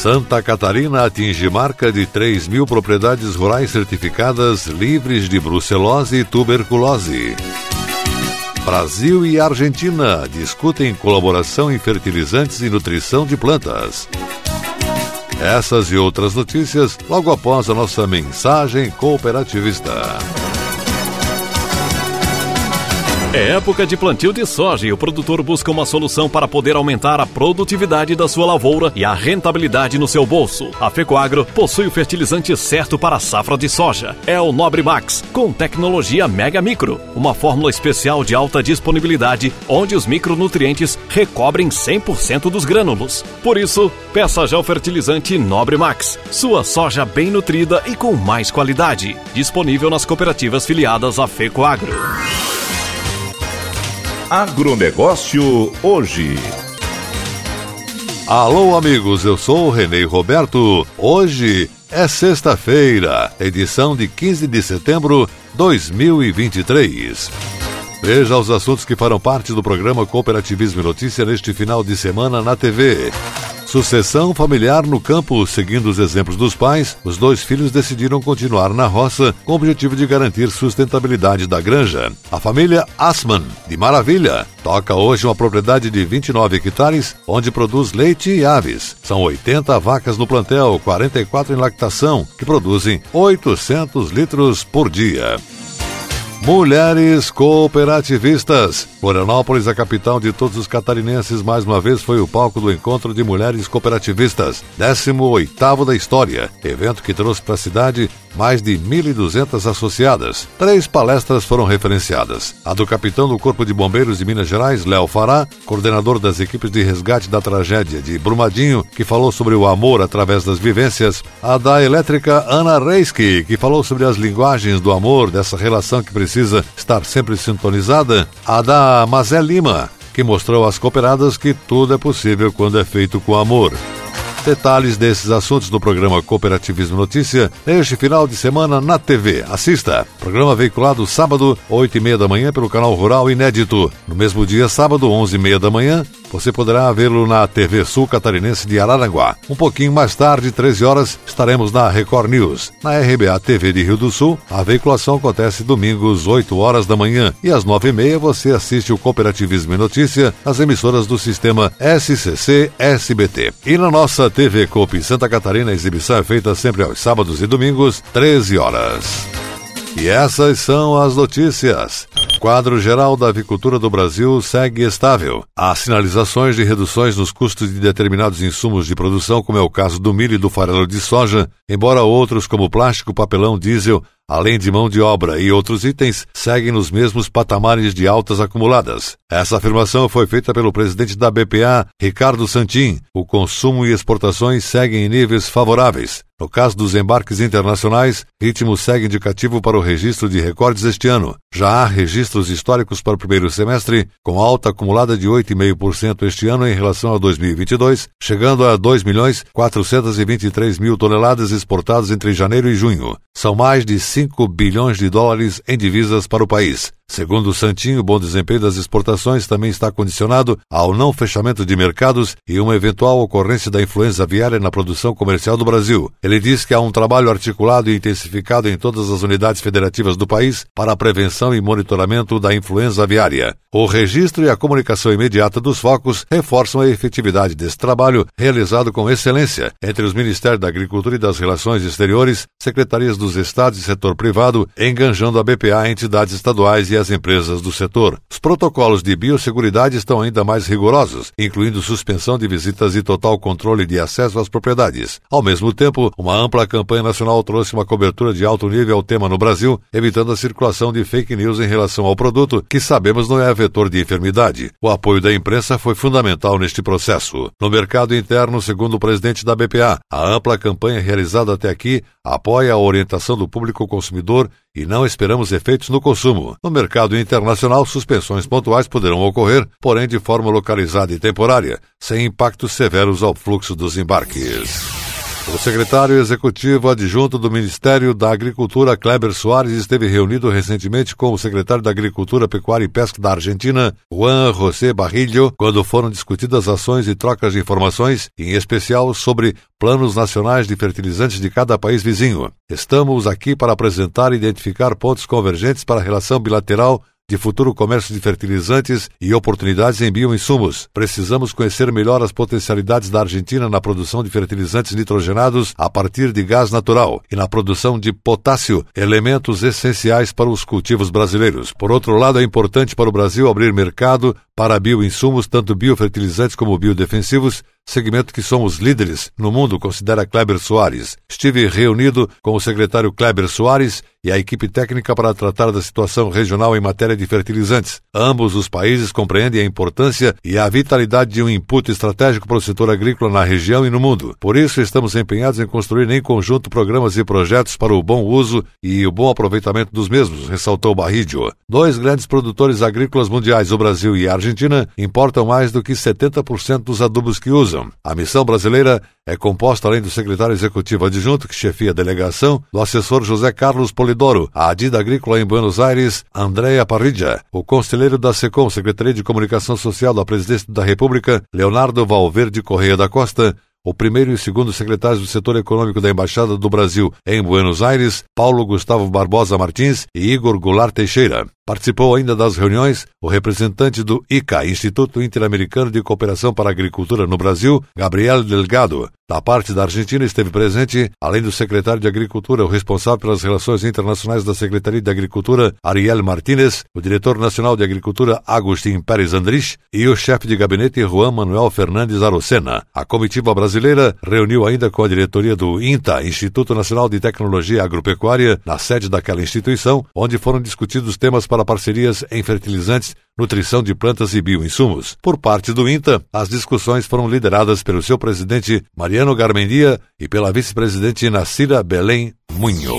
Santa Catarina atinge marca de 3 mil propriedades rurais certificadas livres de brucelose e tuberculose. Brasil e Argentina discutem colaboração em fertilizantes e nutrição de plantas. Essas e outras notícias logo após a nossa mensagem cooperativista. É época de plantio de soja e o produtor busca uma solução para poder aumentar a produtividade da sua lavoura e a rentabilidade no seu bolso. A Fecoagro possui o fertilizante certo para a safra de soja. É o Nobre Max, com tecnologia Mega Micro, uma fórmula especial de alta disponibilidade, onde os micronutrientes recobrem 100% dos grânulos. Por isso, peça já o fertilizante Nobre Max, sua soja bem nutrida e com mais qualidade. Disponível nas cooperativas filiadas à Fecoagro. Agronegócio hoje. Alô, amigos, eu sou o Renê Roberto. Hoje é sexta-feira, edição de 15 de setembro de 2023. Veja os assuntos que farão parte do programa Cooperativismo e Notícia neste final de semana na TV. Sucessão familiar no campo, seguindo os exemplos dos pais, os dois filhos decidiram continuar na roça com o objetivo de garantir sustentabilidade da granja. A família Asman, de Maravilha, toca hoje uma propriedade de 29 hectares, onde produz leite e aves. São 80 vacas no plantel, 44 em lactação, que produzem 800 litros por dia. Mulheres Cooperativistas. Florianópolis, a capital de todos os catarinenses, mais uma vez foi o palco do encontro de mulheres cooperativistas, 18º da história, evento que trouxe para a cidade mais de 1.200 associadas. Três palestras foram referenciadas. A do capitão do Corpo de Bombeiros de Minas Gerais, Léo Fará, coordenador das equipes de resgate da tragédia de Brumadinho, que falou sobre o amor através das vivências. A da elétrica Ana Reisky, que falou sobre as linguagens do amor, dessa relação que precisa estar sempre sintonizada. A da Mazé Lima, que mostrou às cooperadas que tudo é possível quando é feito com amor. Detalhes desses assuntos no programa Cooperativismo Notícia neste final de semana na TV. Assista. Programa veiculado sábado, 8 e meia da manhã, pelo canal Rural Inédito. No mesmo dia, sábado, 11 e meia da manhã, você poderá vê-lo na TV Sul Catarinense de Araranguá. Um pouquinho mais tarde, 13 horas, estaremos na Record News. Na RBA TV de Rio do Sul, a veiculação acontece domingos, 8 horas da manhã. E às 9 e meia você assiste o Cooperativismo e Notícia nas emissoras do sistema SCC SBT. E na nossa TV Coop Santa Catarina, a exibição é feita sempre aos sábados e domingos, 13 horas. E essas são as notícias. Quadro geral da avicultura do Brasil segue estável. Há sinalizações de reduções nos custos de determinados insumos de produção, como é o caso do milho e do farelo de soja, embora outros, como plástico, papelão, diesel, além de mão de obra e outros itens, seguem nos mesmos patamares de altas acumuladas. Essa afirmação foi feita pelo presidente da BPA, Ricardo Santin. O consumo e exportações seguem em níveis favoráveis. No caso dos embarques internacionais, ritmo segue indicativo para o registro de recordes este ano. Já há registros históricos para o primeiro semestre, com alta acumulada de 8,5% este ano em relação a 2022, chegando a 2 milhões 423 mil toneladas exportadas entre janeiro e junho. São mais de 5 bilhões de dólares em divisas para o país. Segundo o Santinho, o bom desempenho das exportações também está condicionado ao não fechamento de mercados e uma eventual ocorrência da influenza aviária na produção comercial do Brasil. Ele diz que há um trabalho articulado e intensificado em todas as unidades federativas do país para a prevenção e monitoramento da influenza aviária. O registro e a comunicação imediata dos focos reforçam a efetividade desse trabalho realizado com excelência entre os Ministérios da Agricultura e das Relações Exteriores, secretarias dos estados e setor privado, enganjando a BPA, entidades estaduais e as empresas do setor. Os protocolos de biosseguridade estão ainda mais rigorosos, incluindo suspensão de visitas e total controle de acesso às propriedades. Ao mesmo tempo, uma ampla campanha nacional trouxe uma cobertura de alto nível ao tema no Brasil, evitando a circulação de fake news em relação ao produto, que sabemos não é vetor de enfermidade. O apoio da imprensa foi fundamental neste processo. No mercado interno, segundo o presidente da BPA, a ampla campanha realizada até aqui apoia a orientação do público consumidor e não esperamos efeitos no consumo. No mercado internacional, suspensões pontuais poderão ocorrer, porém de forma localizada e temporária, sem impactos severos ao fluxo dos embarques. O secretário executivo adjunto do Ministério da Agricultura, Kleber Soares, esteve reunido recentemente com o secretário da Agricultura, Pecuária e Pesca da Argentina, Juan José Barrillo, quando foram discutidas ações e trocas de informações, em especial sobre planos nacionais de fertilizantes de cada país vizinho. Estamos aqui para apresentar e identificar pontos convergentes para a relação bilateral de futuro comércio de fertilizantes e oportunidades em bioinsumos. Precisamos conhecer melhor as potencialidades da Argentina na produção de fertilizantes nitrogenados a partir de gás natural e na produção de potássio, elementos essenciais para os cultivos brasileiros. Por outro lado, é importante para o Brasil abrir mercado para bioinsumos, tanto biofertilizantes como biodefensivos, segmento que somos líderes no mundo, considera Kleber Soares. Estive reunido com o secretário Kleber Soares e a equipe técnica para tratar da situação regional em matéria de fertilizantes. Ambos os países compreendem a importância e a vitalidade de um input estratégico para o setor agrícola na região e no mundo. Por isso, estamos empenhados em construir em conjunto programas e projetos para o bom uso e o bom aproveitamento dos mesmos, ressaltou Barridio. Dois grandes produtores agrícolas mundiais, o Brasil e a Argentina, importam mais do que 70% dos adubos que usam. A missão brasileira é composta, além do secretário executivo adjunto, que chefia a delegação, do assessor José Carlos Polidoro, a Adida Agrícola em Buenos Aires, Andréa Parrilla, o conselheiro da SECOM, Secretaria de Comunicação Social da Presidência da República, Leonardo Valverde Correia da Costa, o primeiro e segundo secretários do setor econômico da Embaixada do Brasil em Buenos Aires, Paulo Gustavo Barbosa Martins e Igor Goulart Teixeira. Participou ainda das reuniões o representante do ICA, Instituto Interamericano de Cooperação para a Agricultura no Brasil, Gabriel Delgado. Da parte da Argentina esteve presente, além do secretário de Agricultura, o responsável pelas relações internacionais da Secretaria de Agricultura, Ariel Martínez, o diretor nacional de Agricultura, Agustin Pérez Andrich, e o chefe de gabinete, Juan Manuel Fernandes Arocena. A comitiva brasileira reuniu ainda com a diretoria do INTA, Instituto Nacional de Tecnologia Agropecuária, na sede daquela instituição, onde foram discutidos temas para parcerias em fertilizantes, nutrição de plantas e bioinsumos. Por parte do INTA, as discussões foram lideradas pelo seu presidente Mariano Garmendia e pela vice-presidente Nacira Belém Munho.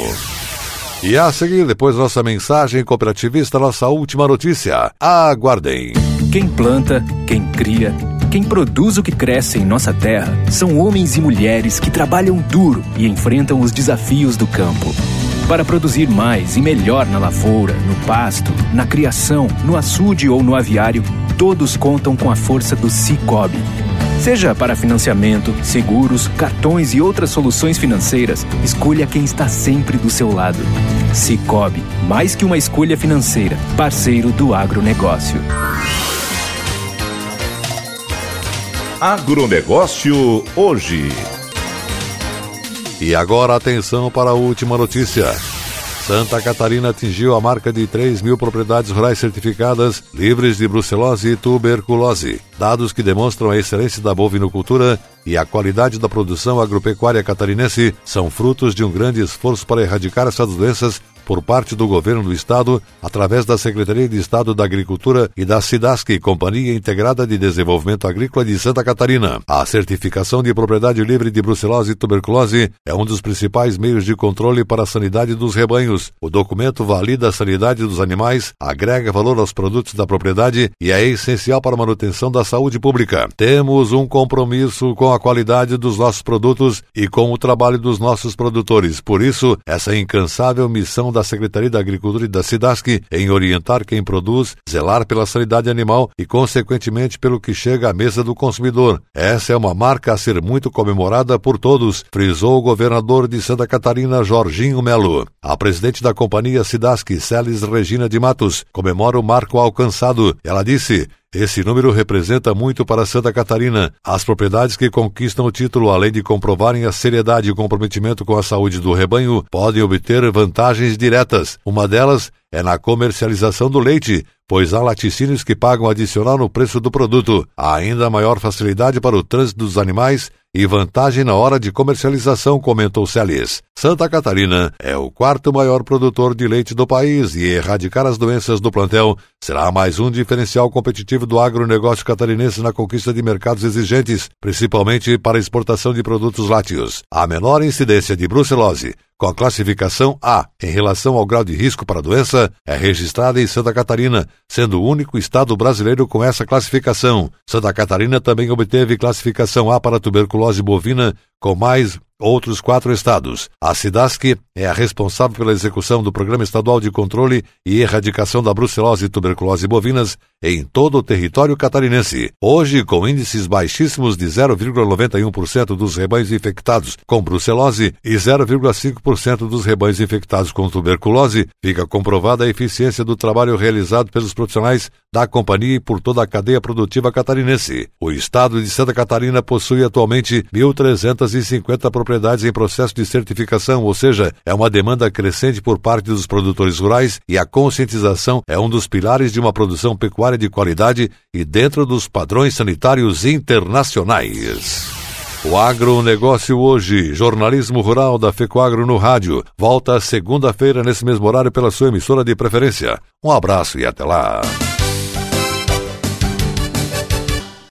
E a seguir, depois nossa mensagem cooperativista, nossa última notícia. Aguardem. Quem planta, quem cria, quem produz o que cresce em nossa terra são homens e mulheres que trabalham duro e enfrentam os desafios do campo para produzir mais e melhor na lavoura, no pasto, na criação, no açude ou no aviário, todos contam com a força do Cicobi. Seja para financiamento, seguros, cartões e outras soluções financeiras, escolha quem está sempre do seu lado. Cicobi, mais que uma escolha financeira, parceiro do agronegócio. Agronegócio hoje. E agora atenção para a última notícia. Santa Catarina atingiu a marca de 3 mil propriedades rurais certificadas livres de brucelose e tuberculose, dados que demonstram a excelência da bovinocultura e a qualidade da produção agropecuária catarinense são frutos de um grande esforço para erradicar essas doenças por parte do governo do estado, através da Secretaria de Estado da Agricultura e da SIDASC, Companhia Integrada de Desenvolvimento Agrícola de Santa Catarina. A certificação de propriedade livre de brucelose e tuberculose é um dos principais meios de controle para a sanidade dos rebanhos. O documento valida a sanidade dos animais, agrega valor aos produtos da propriedade e é essencial para a manutenção da saúde pública. Temos um compromisso com a qualidade dos nossos produtos e com o trabalho dos nossos produtores. Por isso, essa incansável missão da Secretaria da Agricultura e da SIDASC em orientar quem produz, zelar pela sanidade animal e, consequentemente, pelo que chega à mesa do consumidor. Essa é uma marca a ser muito comemorada por todos, frisou o governador de Santa Catarina, Jorginho Melo. A presidente da companhia SIDASC, Celis Regina de Matos, comemora o marco alcançado. Ela disse: esse número representa muito para Santa Catarina. As propriedades que conquistam o título, além de comprovarem a seriedade e o comprometimento com a saúde do rebanho, podem obter vantagens diretas. Uma delas é na comercialização do leite, pois há laticínios que pagam adicional no preço do produto. Há ainda maior facilidade para o trânsito dos animais e vantagem na hora de comercialização, comentou Celis. Santa Catarina é o quarto maior produtor de leite do país e erradicar as doenças do plantel será mais um diferencial competitivo do agronegócio catarinense na conquista de mercados exigentes, principalmente para exportação de produtos lácteos. A menor incidência de brucelose, com a classificação A em relação ao grau de risco para a doença, é registrada em Santa Catarina, sendo o único estado brasileiro com essa classificação. Santa Catarina também obteve classificação A para tuberculose bovina, com mais outros quatro estados. A SIDASC é a responsável pela execução do Programa Estadual de Controle e Erradicação da Brucelose e Tuberculose Bovinas em todo o território catarinense. Hoje, com índices baixíssimos de 0,91% dos rebanhos infectados com brucelose e 0,5% dos rebanhos infectados com tuberculose, fica comprovada a eficiência do trabalho realizado pelos profissionais da companhia e por toda a cadeia produtiva catarinense. O estado de Santa Catarina possui atualmente 1.350 propriedades em processo de certificação, ou seja, é uma demanda crescente por parte dos produtores rurais e a conscientização é um dos pilares de uma produção pecuária de qualidade e dentro dos padrões sanitários internacionais. O agronegócio hoje, jornalismo rural da Fecoagro no rádio, volta segunda-feira nesse mesmo horário pela sua emissora de preferência. Um abraço e até lá.